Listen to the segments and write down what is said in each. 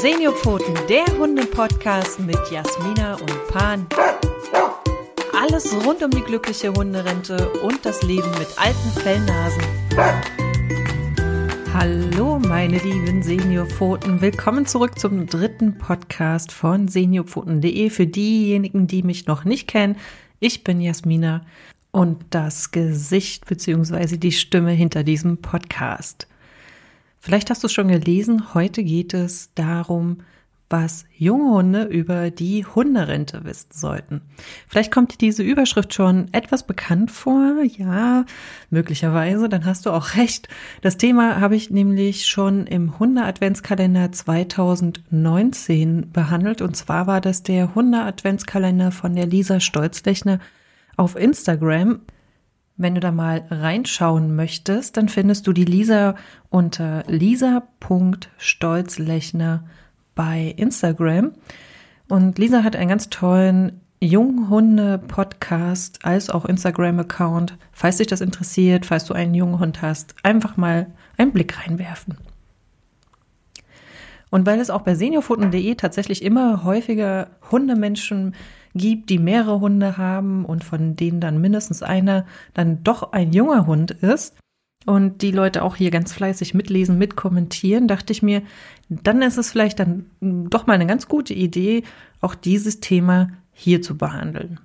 Seniorpfoten, der Hunde-Podcast mit Jasmina und Pan. Alles rund um die glückliche Hunderente und das Leben mit alten Fellnasen. Hallo, meine lieben Seniorpfoten. Willkommen zurück zum dritten Podcast von seniorpfoten.de. Für diejenigen, die mich noch nicht kennen, ich bin Jasmina und das Gesicht bzw. die Stimme hinter diesem Podcast. Vielleicht hast du es schon gelesen, heute geht es darum, was junge Hunde über die Hunderente wissen sollten. Vielleicht kommt dir diese Überschrift schon etwas bekannt vor. Ja, möglicherweise, dann hast du auch recht. Das Thema habe ich nämlich schon im Hunde-Adventskalender 2019 behandelt. Und zwar war das der Hunde-Adventskalender von der Lisa Stolzlechner auf Instagram. Wenn du da mal reinschauen möchtest, dann findest du die Lisa unter lisa.stolzlechner bei Instagram. Und Lisa hat einen ganz tollen Junghunde-Podcast als auch Instagram-Account. Falls dich das interessiert, falls du einen jungen Hund hast, einfach mal einen Blick reinwerfen. Und weil es auch bei seniorfoten.de tatsächlich immer häufiger Hundemenschen gibt, die mehrere Hunde haben und von denen dann mindestens einer dann doch ein junger Hund ist und die Leute auch hier ganz fleißig mitlesen, mitkommentieren, dachte ich mir, dann ist es vielleicht dann doch mal eine ganz gute Idee, auch dieses Thema hier zu behandeln.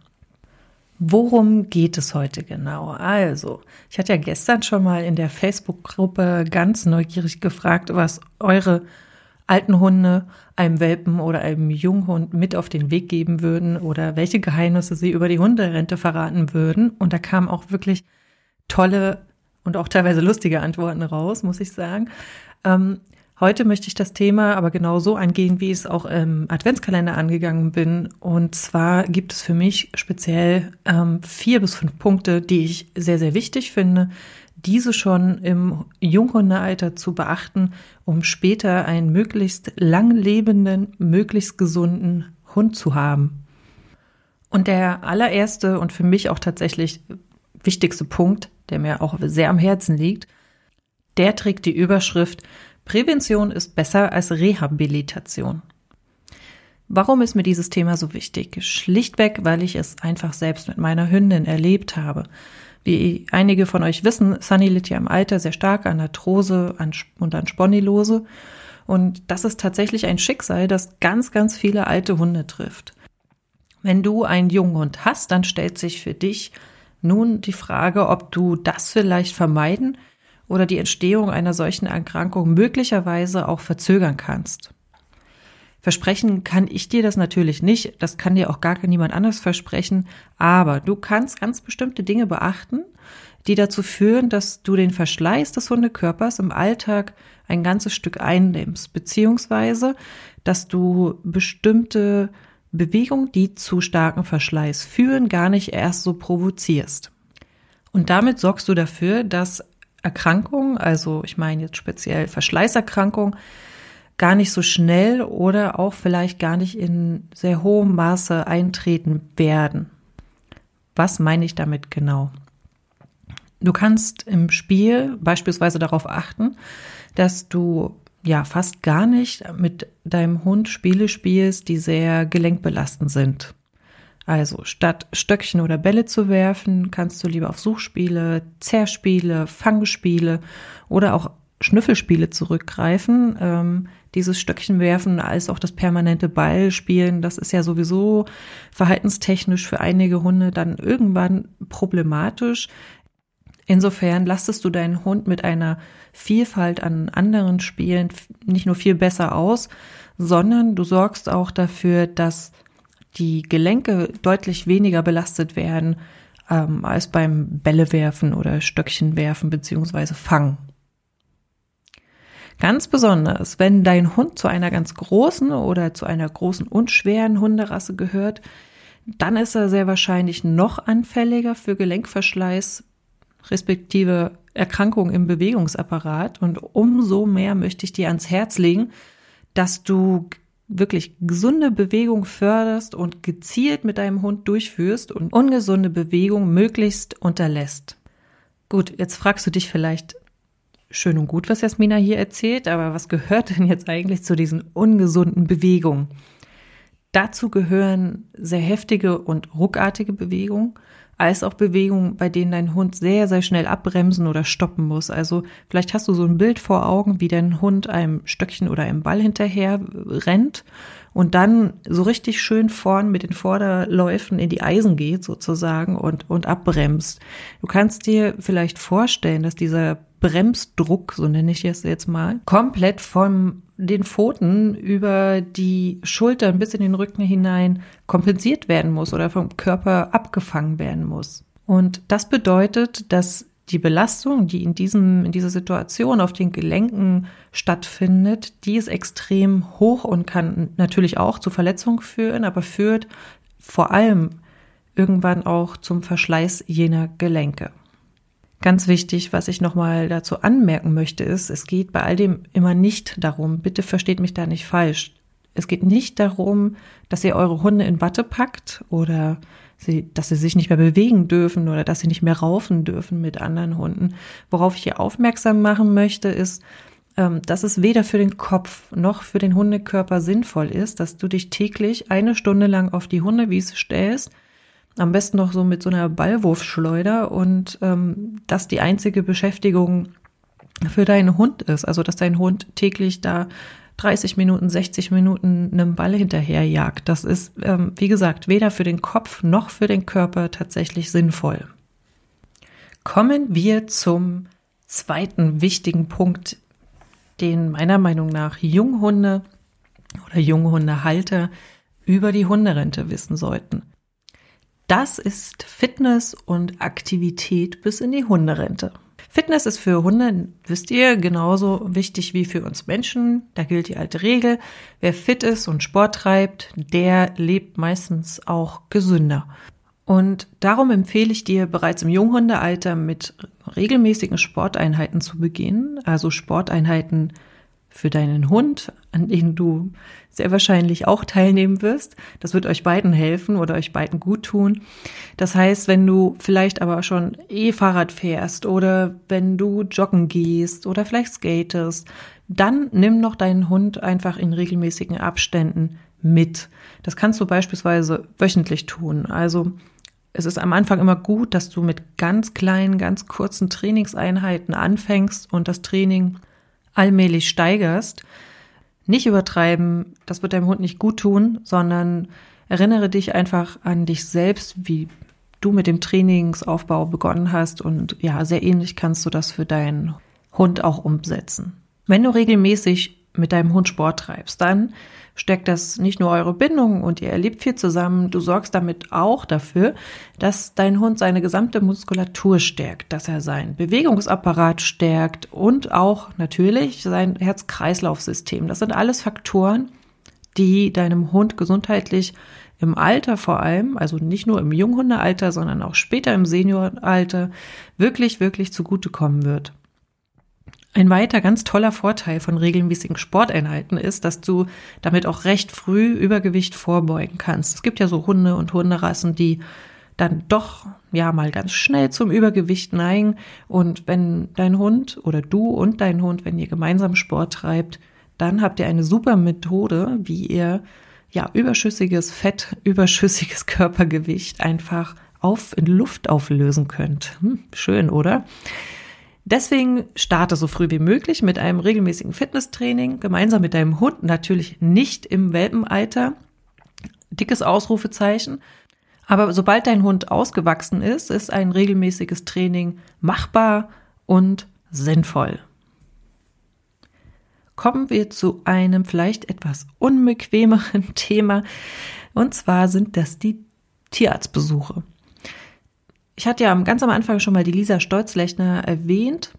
Worum geht es heute genau? Also, ich hatte ja gestern schon mal in der Facebook-Gruppe ganz neugierig gefragt, was eure alten Hunde einem Welpen oder einem Junghund mit auf den Weg geben würden oder welche Geheimnisse sie über die Hunderente verraten würden. Und da kamen auch wirklich tolle und auch teilweise lustige Antworten raus, muss ich sagen. Ähm, heute möchte ich das Thema aber genau so angehen, wie ich es auch im Adventskalender angegangen bin. Und zwar gibt es für mich speziell ähm, vier bis fünf Punkte, die ich sehr, sehr wichtig finde, diese schon im Junghundealter zu beachten, um später einen möglichst langlebenden, möglichst gesunden Hund zu haben. Und der allererste und für mich auch tatsächlich wichtigste Punkt, der mir auch sehr am Herzen liegt, der trägt die Überschrift Prävention ist besser als Rehabilitation. Warum ist mir dieses Thema so wichtig? Schlichtweg, weil ich es einfach selbst mit meiner Hündin erlebt habe. Wie einige von euch wissen, Sunny litt ja im Alter sehr stark an Arthrose und an Spondylose. Und das ist tatsächlich ein Schicksal, das ganz, ganz viele alte Hunde trifft. Wenn du einen jungen Hund hast, dann stellt sich für dich nun die Frage, ob du das vielleicht vermeiden oder die Entstehung einer solchen Erkrankung möglicherweise auch verzögern kannst. Versprechen kann ich dir das natürlich nicht, das kann dir auch gar niemand anders versprechen, aber du kannst ganz bestimmte Dinge beachten, die dazu führen, dass du den Verschleiß des Hundekörpers im Alltag ein ganzes Stück einnimmst, beziehungsweise dass du bestimmte Bewegungen, die zu starken Verschleiß führen, gar nicht erst so provozierst. Und damit sorgst du dafür, dass Erkrankungen, also ich meine jetzt speziell Verschleißerkrankungen, gar nicht so schnell oder auch vielleicht gar nicht in sehr hohem Maße eintreten werden. Was meine ich damit genau? Du kannst im Spiel beispielsweise darauf achten, dass du ja fast gar nicht mit deinem Hund Spiele spielst, die sehr gelenkbelastend sind. Also statt Stöckchen oder Bälle zu werfen, kannst du lieber auf Suchspiele, Zerrspiele, Fangspiele oder auch Schnüffelspiele zurückgreifen. Ähm, dieses Stöckchen werfen als auch das permanente Ballspielen, das ist ja sowieso verhaltenstechnisch für einige Hunde dann irgendwann problematisch. Insofern lastest du deinen Hund mit einer Vielfalt an anderen Spielen nicht nur viel besser aus, sondern du sorgst auch dafür, dass die Gelenke deutlich weniger belastet werden ähm, als beim Bällewerfen oder Stöckchenwerfen beziehungsweise Fangen. Ganz besonders, wenn dein Hund zu einer ganz großen oder zu einer großen und schweren Hunderasse gehört, dann ist er sehr wahrscheinlich noch anfälliger für Gelenkverschleiß respektive Erkrankungen im Bewegungsapparat. Und umso mehr möchte ich dir ans Herz legen, dass du wirklich gesunde Bewegung förderst und gezielt mit deinem Hund durchführst und ungesunde Bewegung möglichst unterlässt. Gut, jetzt fragst du dich vielleicht, schön und gut, was Jasmina hier erzählt, aber was gehört denn jetzt eigentlich zu diesen ungesunden Bewegungen? Dazu gehören sehr heftige und ruckartige Bewegungen, als auch Bewegungen, bei denen dein Hund sehr, sehr schnell abbremsen oder stoppen muss. Also vielleicht hast du so ein Bild vor Augen, wie dein Hund einem Stöckchen oder einem Ball hinterher rennt und dann so richtig schön vorn mit den Vorderläufen in die Eisen geht sozusagen und, und abbremst. Du kannst dir vielleicht vorstellen, dass dieser Bremsdruck, so nenne ich es jetzt mal, komplett von den Pfoten über die Schultern bis in den Rücken hinein kompensiert werden muss oder vom Körper abgefangen werden muss. Und das bedeutet, dass die Belastung, die in diesem, in dieser Situation auf den Gelenken stattfindet, die ist extrem hoch und kann natürlich auch zu Verletzungen führen, aber führt vor allem irgendwann auch zum Verschleiß jener Gelenke. Ganz wichtig, was ich nochmal dazu anmerken möchte, ist, es geht bei all dem immer nicht darum, bitte versteht mich da nicht falsch. Es geht nicht darum, dass ihr eure Hunde in Watte packt oder sie, dass sie sich nicht mehr bewegen dürfen oder dass sie nicht mehr raufen dürfen mit anderen Hunden. Worauf ich hier aufmerksam machen möchte, ist, ähm, dass es weder für den Kopf noch für den Hundekörper sinnvoll ist, dass du dich täglich eine Stunde lang auf die Hundewiese stellst, am besten noch so mit so einer Ballwurfschleuder und ähm, dass die einzige Beschäftigung für deinen Hund ist, also dass dein Hund täglich da 30 Minuten, 60 Minuten einem Ball hinterherjagt. Das ist, ähm, wie gesagt, weder für den Kopf noch für den Körper tatsächlich sinnvoll. Kommen wir zum zweiten wichtigen Punkt, den meiner Meinung nach Junghunde oder Junghundehalter über die Hunderente wissen sollten. Das ist Fitness und Aktivität bis in die Hunderente. Fitness ist für Hunde, wisst ihr, genauso wichtig wie für uns Menschen. Da gilt die alte Regel. Wer fit ist und Sport treibt, der lebt meistens auch gesünder. Und darum empfehle ich dir bereits im Junghundealter mit regelmäßigen Sporteinheiten zu beginnen. Also Sporteinheiten für deinen Hund, an denen du sehr wahrscheinlich auch teilnehmen wirst. Das wird euch beiden helfen oder euch beiden gut tun. Das heißt, wenn du vielleicht aber schon E-Fahrrad fährst oder wenn du joggen gehst oder vielleicht skatest, dann nimm noch deinen Hund einfach in regelmäßigen Abständen mit. Das kannst du beispielsweise wöchentlich tun. Also es ist am Anfang immer gut, dass du mit ganz kleinen, ganz kurzen Trainingseinheiten anfängst und das Training allmählich steigerst. Nicht übertreiben, das wird deinem Hund nicht gut tun, sondern erinnere dich einfach an dich selbst, wie du mit dem Trainingsaufbau begonnen hast und ja, sehr ähnlich kannst du das für deinen Hund auch umsetzen. Wenn du regelmäßig mit deinem Hund Sport treibst, dann stärkt das nicht nur eure Bindung und ihr erlebt viel zusammen, du sorgst damit auch dafür, dass dein Hund seine gesamte Muskulatur stärkt, dass er seinen Bewegungsapparat stärkt und auch natürlich sein Herz-Kreislauf-System. Das sind alles Faktoren, die deinem Hund gesundheitlich im Alter vor allem, also nicht nur im Junghundealter, sondern auch später im Senioralter, wirklich, wirklich zugutekommen wird. Ein weiter ganz toller Vorteil von regelmäßigen Sporteinheiten ist, dass du damit auch recht früh Übergewicht vorbeugen kannst. Es gibt ja so Hunde und Hunderassen, die dann doch ja mal ganz schnell zum Übergewicht neigen. Und wenn dein Hund oder du und dein Hund, wenn ihr gemeinsam Sport treibt, dann habt ihr eine super Methode, wie ihr ja überschüssiges Fett, überschüssiges Körpergewicht einfach auf in Luft auflösen könnt. Hm, schön, oder? Deswegen starte so früh wie möglich mit einem regelmäßigen Fitnesstraining, gemeinsam mit deinem Hund, natürlich nicht im Welpenalter. Dickes Ausrufezeichen. Aber sobald dein Hund ausgewachsen ist, ist ein regelmäßiges Training machbar und sinnvoll. Kommen wir zu einem vielleicht etwas unbequemeren Thema. Und zwar sind das die Tierarztbesuche. Ich hatte ja ganz am Anfang schon mal die Lisa Stolzlechner erwähnt.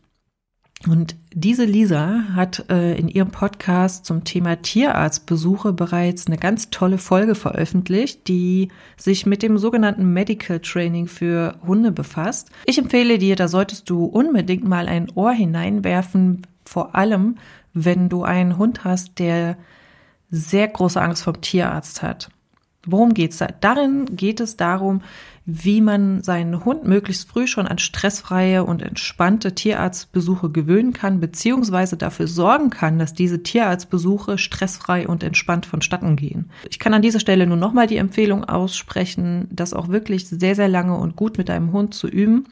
Und diese Lisa hat äh, in ihrem Podcast zum Thema Tierarztbesuche bereits eine ganz tolle Folge veröffentlicht, die sich mit dem sogenannten Medical Training für Hunde befasst. Ich empfehle dir, da solltest du unbedingt mal ein Ohr hineinwerfen, vor allem wenn du einen Hund hast, der sehr große Angst vom Tierarzt hat. Worum geht's da? Darin geht es darum, wie man seinen Hund möglichst früh schon an stressfreie und entspannte Tierarztbesuche gewöhnen kann, beziehungsweise dafür sorgen kann, dass diese Tierarztbesuche stressfrei und entspannt vonstatten gehen. Ich kann an dieser Stelle nur nochmal die Empfehlung aussprechen, das auch wirklich sehr, sehr lange und gut mit deinem Hund zu üben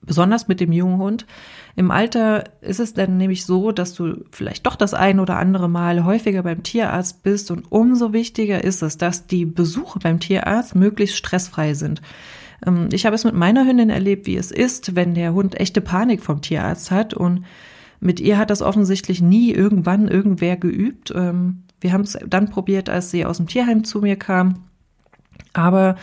besonders mit dem jungen Hund. Im Alter ist es dann nämlich so, dass du vielleicht doch das ein oder andere Mal häufiger beim Tierarzt bist und umso wichtiger ist es, dass die Besuche beim Tierarzt möglichst stressfrei sind. Ähm, ich habe es mit meiner Hündin erlebt, wie es ist, wenn der Hund echte Panik vom Tierarzt hat und mit ihr hat das offensichtlich nie irgendwann irgendwer geübt. Ähm, wir haben es dann probiert, als sie aus dem Tierheim zu mir kam. Aber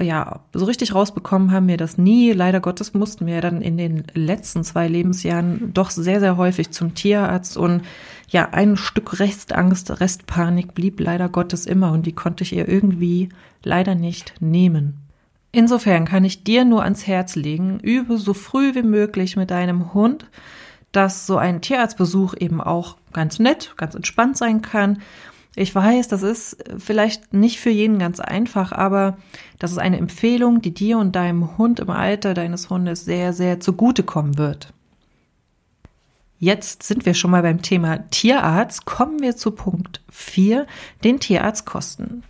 ja, so richtig rausbekommen haben wir das nie. Leider Gottes mussten wir dann in den letzten zwei Lebensjahren doch sehr, sehr häufig zum Tierarzt und ja, ein Stück Restangst, Restpanik blieb leider Gottes immer und die konnte ich ihr irgendwie leider nicht nehmen. Insofern kann ich dir nur ans Herz legen, übe so früh wie möglich mit deinem Hund, dass so ein Tierarztbesuch eben auch ganz nett, ganz entspannt sein kann ich weiß, das ist vielleicht nicht für jeden ganz einfach, aber das ist eine Empfehlung, die dir und deinem Hund im Alter deines Hundes sehr, sehr zugutekommen wird. Jetzt sind wir schon mal beim Thema Tierarzt. Kommen wir zu Punkt 4, den Tierarztkosten.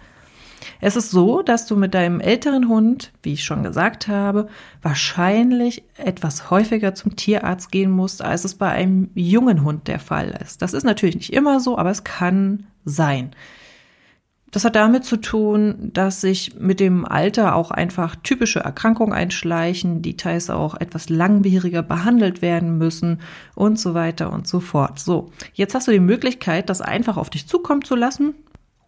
Es ist so, dass du mit deinem älteren Hund, wie ich schon gesagt habe, wahrscheinlich etwas häufiger zum Tierarzt gehen musst, als es bei einem jungen Hund der Fall ist. Das ist natürlich nicht immer so, aber es kann sein. Das hat damit zu tun, dass sich mit dem Alter auch einfach typische Erkrankungen einschleichen, die teils auch etwas langwieriger behandelt werden müssen und so weiter und so fort. So, jetzt hast du die Möglichkeit, das einfach auf dich zukommen zu lassen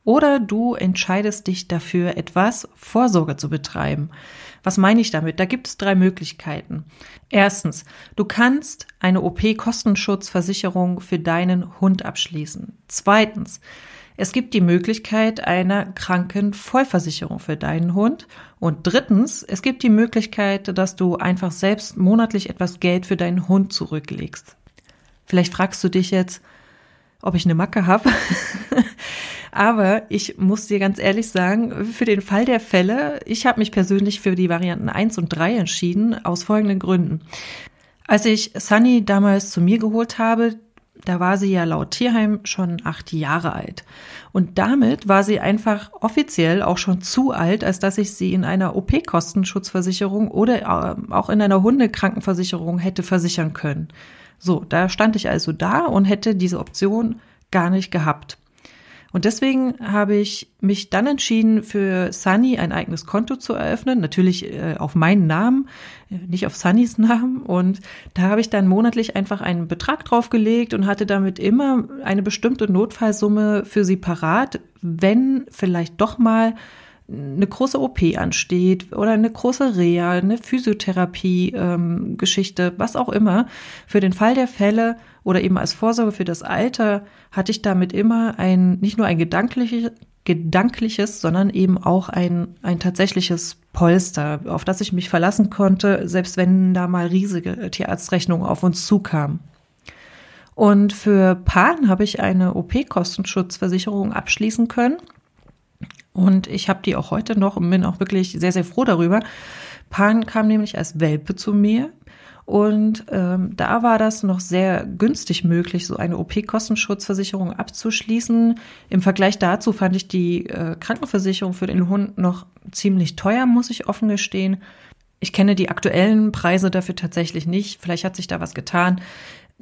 oder du entscheidest dich dafür, etwas Vorsorge zu betreiben. Was meine ich damit? Da gibt es drei Möglichkeiten. Erstens, du kannst eine OP-Kostenschutzversicherung für deinen Hund abschließen. Zweitens, es gibt die Möglichkeit einer Krankenvollversicherung für deinen Hund. Und drittens, es gibt die Möglichkeit, dass du einfach selbst monatlich etwas Geld für deinen Hund zurücklegst. Vielleicht fragst du dich jetzt, ob ich eine Macke habe. Aber ich muss dir ganz ehrlich sagen, für den Fall der Fälle, ich habe mich persönlich für die Varianten 1 und 3 entschieden, aus folgenden Gründen. Als ich Sunny damals zu mir geholt habe, da war sie ja laut Tierheim schon acht Jahre alt. Und damit war sie einfach offiziell auch schon zu alt, als dass ich sie in einer OP-Kostenschutzversicherung oder äh, auch in einer Hundekrankenversicherung hätte versichern können. So, da stand ich also da und hätte diese Option gar nicht gehabt. Und deswegen habe ich mich dann entschieden, für Sunny ein eigenes Konto zu eröffnen. Natürlich äh, auf meinen Namen, äh, nicht auf Sunnys Namen. Und da habe ich dann monatlich einfach einen Betrag draufgelegt und hatte damit immer eine bestimmte Notfallsumme für sie parat, wenn vielleicht doch mal eine große OP ansteht oder eine große Reha, eine Physiotherapie-Geschichte, ähm, was auch immer. Für den Fall der Fälle oder eben als Vorsorge für das Alter hatte ich damit immer ein, nicht nur ein gedankliches, gedankliches, sondern eben auch ein, ein tatsächliches Polster, auf das ich mich verlassen konnte, selbst wenn da mal riesige Tierarztrechnungen auf uns zukamen. Und für Pan habe ich eine OP-Kostenschutzversicherung abschließen können. Und ich habe die auch heute noch und bin auch wirklich sehr, sehr froh darüber. Pan kam nämlich als Welpe zu mir und ähm, da war das noch sehr günstig möglich, so eine OP-Kostenschutzversicherung abzuschließen. Im Vergleich dazu fand ich die äh, Krankenversicherung für den Hund noch ziemlich teuer, muss ich offen gestehen. Ich kenne die aktuellen Preise dafür tatsächlich nicht. Vielleicht hat sich da was getan.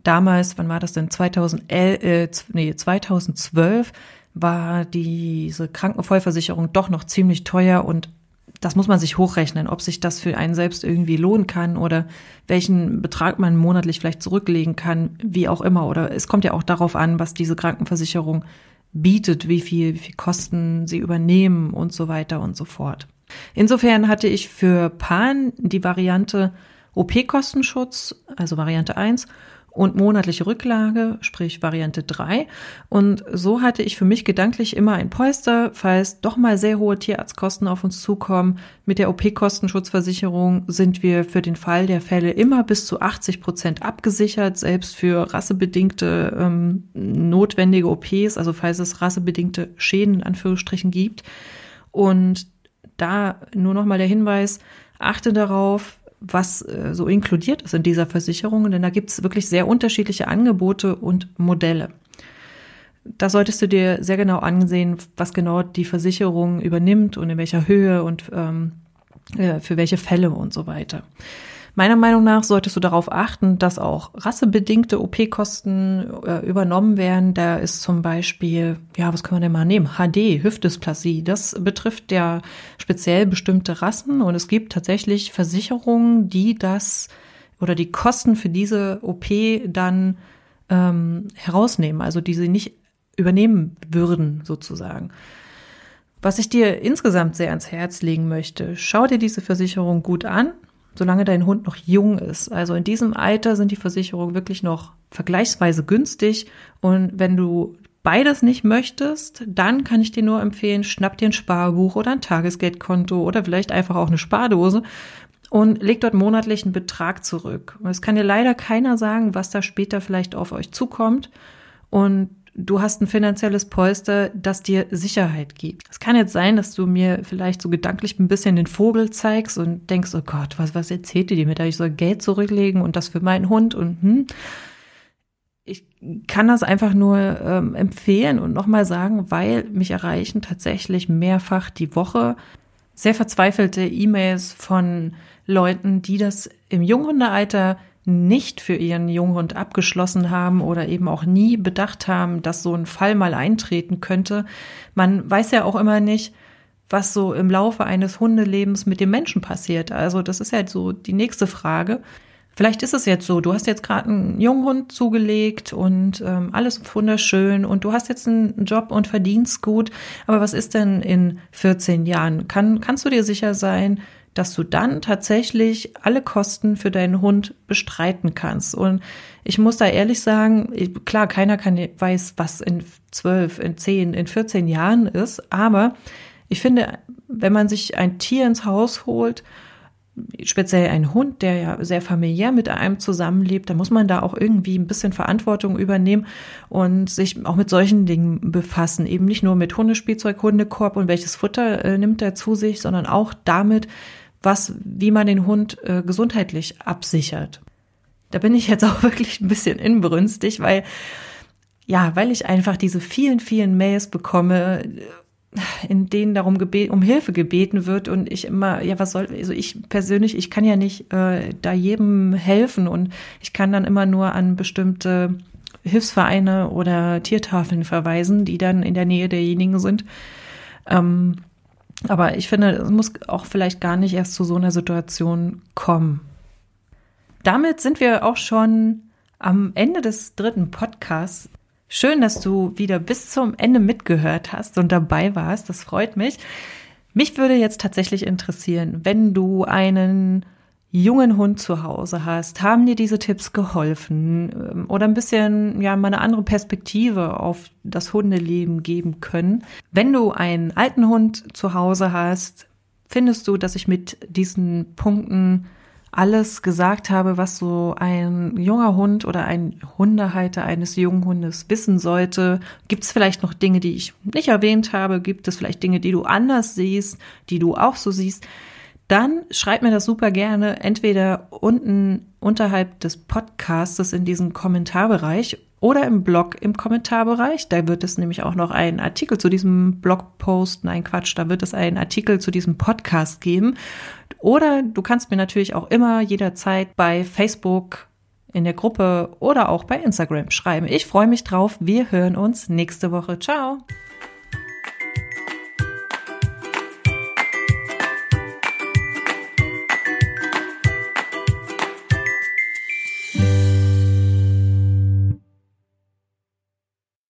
Damals, wann war das denn? 2011, äh, nee, 2012 war diese Krankenvollversicherung doch noch ziemlich teuer und das muss man sich hochrechnen, ob sich das für einen selbst irgendwie lohnen kann oder welchen Betrag man monatlich vielleicht zurücklegen kann, wie auch immer. Oder es kommt ja auch darauf an, was diese Krankenversicherung bietet, wie viel, wie viel Kosten sie übernehmen und so weiter und so fort. Insofern hatte ich für Pan die Variante OP-Kostenschutz, also Variante 1, und monatliche Rücklage, sprich Variante 3. Und so hatte ich für mich gedanklich immer ein Polster, falls doch mal sehr hohe Tierarztkosten auf uns zukommen. Mit der OP-Kostenschutzversicherung sind wir für den Fall der Fälle immer bis zu 80 Prozent abgesichert, selbst für rassebedingte ähm, notwendige OPs, also falls es rassebedingte Schäden in Anführungsstrichen gibt. Und da nur noch mal der Hinweis, achte darauf, was äh, so inkludiert ist in dieser Versicherung, denn da gibt es wirklich sehr unterschiedliche Angebote und Modelle. Da solltest du dir sehr genau ansehen, was genau die Versicherung übernimmt und in welcher Höhe und ähm, äh, für welche Fälle und so weiter. Meiner Meinung nach solltest du darauf achten, dass auch rassebedingte OP-Kosten äh, übernommen werden. Da ist zum Beispiel, ja, was kann man denn mal nehmen? HD, Hüftdysplasie. Das betrifft ja speziell bestimmte Rassen und es gibt tatsächlich Versicherungen, die das oder die Kosten für diese OP dann ähm, herausnehmen, also die sie nicht übernehmen würden, sozusagen. Was ich dir insgesamt sehr ans Herz legen möchte, schau dir diese Versicherung gut an solange dein Hund noch jung ist. Also in diesem Alter sind die Versicherungen wirklich noch vergleichsweise günstig. Und wenn du beides nicht möchtest, dann kann ich dir nur empfehlen, schnapp dir ein Sparbuch oder ein Tagesgeldkonto oder vielleicht einfach auch eine Spardose und leg dort monatlich einen Betrag zurück. Und es kann dir leider keiner sagen, was da später vielleicht auf euch zukommt. Und du hast ein finanzielles Polster, das dir Sicherheit gibt. Es kann jetzt sein, dass du mir vielleicht so gedanklich ein bisschen den Vogel zeigst und denkst, oh Gott, was, was erzählt ihr mir da? Ich soll Geld zurücklegen und das für meinen Hund und hm. Ich kann das einfach nur ähm, empfehlen und nochmal sagen, weil mich erreichen tatsächlich mehrfach die Woche sehr verzweifelte E-Mails von Leuten, die das im Junghundealter nicht für ihren Junghund abgeschlossen haben oder eben auch nie bedacht haben, dass so ein Fall mal eintreten könnte. Man weiß ja auch immer nicht, was so im Laufe eines Hundelebens mit dem Menschen passiert. Also das ist ja so die nächste Frage. Vielleicht ist es jetzt so, du hast jetzt gerade einen Junghund zugelegt und ähm, alles wunderschön und du hast jetzt einen Job und verdienst gut. Aber was ist denn in 14 Jahren? Kann, kannst du dir sicher sein, dass du dann tatsächlich alle Kosten für deinen Hund bestreiten kannst. Und ich muss da ehrlich sagen, klar, keiner kann, weiß, was in zwölf, in zehn, in 14 Jahren ist, aber ich finde, wenn man sich ein Tier ins Haus holt, speziell ein Hund, der ja sehr familiär mit einem zusammenlebt, da muss man da auch irgendwie ein bisschen Verantwortung übernehmen und sich auch mit solchen Dingen befassen. Eben nicht nur mit Hundespielzeug, Hundekorb und welches Futter äh, nimmt er zu sich, sondern auch damit, was, wie man den Hund äh, gesundheitlich absichert. Da bin ich jetzt auch wirklich ein bisschen inbrünstig, weil, ja, weil ich einfach diese vielen, vielen Mails bekomme, in denen darum um Hilfe gebeten wird und ich immer, ja, was soll, also ich persönlich, ich kann ja nicht äh, da jedem helfen und ich kann dann immer nur an bestimmte Hilfsvereine oder Tiertafeln verweisen, die dann in der Nähe derjenigen sind. Ähm, aber ich finde, es muss auch vielleicht gar nicht erst zu so einer Situation kommen. Damit sind wir auch schon am Ende des dritten Podcasts. Schön, dass du wieder bis zum Ende mitgehört hast und dabei warst. Das freut mich. Mich würde jetzt tatsächlich interessieren, wenn du einen jungen Hund zu Hause hast, haben dir diese Tipps geholfen ähm, oder ein bisschen ja mal eine andere Perspektive auf das Hundeleben geben können. Wenn du einen alten Hund zu Hause hast, findest du, dass ich mit diesen Punkten alles gesagt habe, was so ein junger Hund oder ein Hundehalter eines jungen Hundes wissen sollte? Gibt es vielleicht noch Dinge, die ich nicht erwähnt habe? Gibt es vielleicht Dinge, die du anders siehst, die du auch so siehst? Dann schreib mir das super gerne entweder unten unterhalb des Podcastes in diesem Kommentarbereich oder im Blog im Kommentarbereich. Da wird es nämlich auch noch einen Artikel zu diesem Blogpost, nein Quatsch, da wird es einen Artikel zu diesem Podcast geben. Oder du kannst mir natürlich auch immer jederzeit bei Facebook in der Gruppe oder auch bei Instagram schreiben. Ich freue mich drauf. Wir hören uns nächste Woche. Ciao.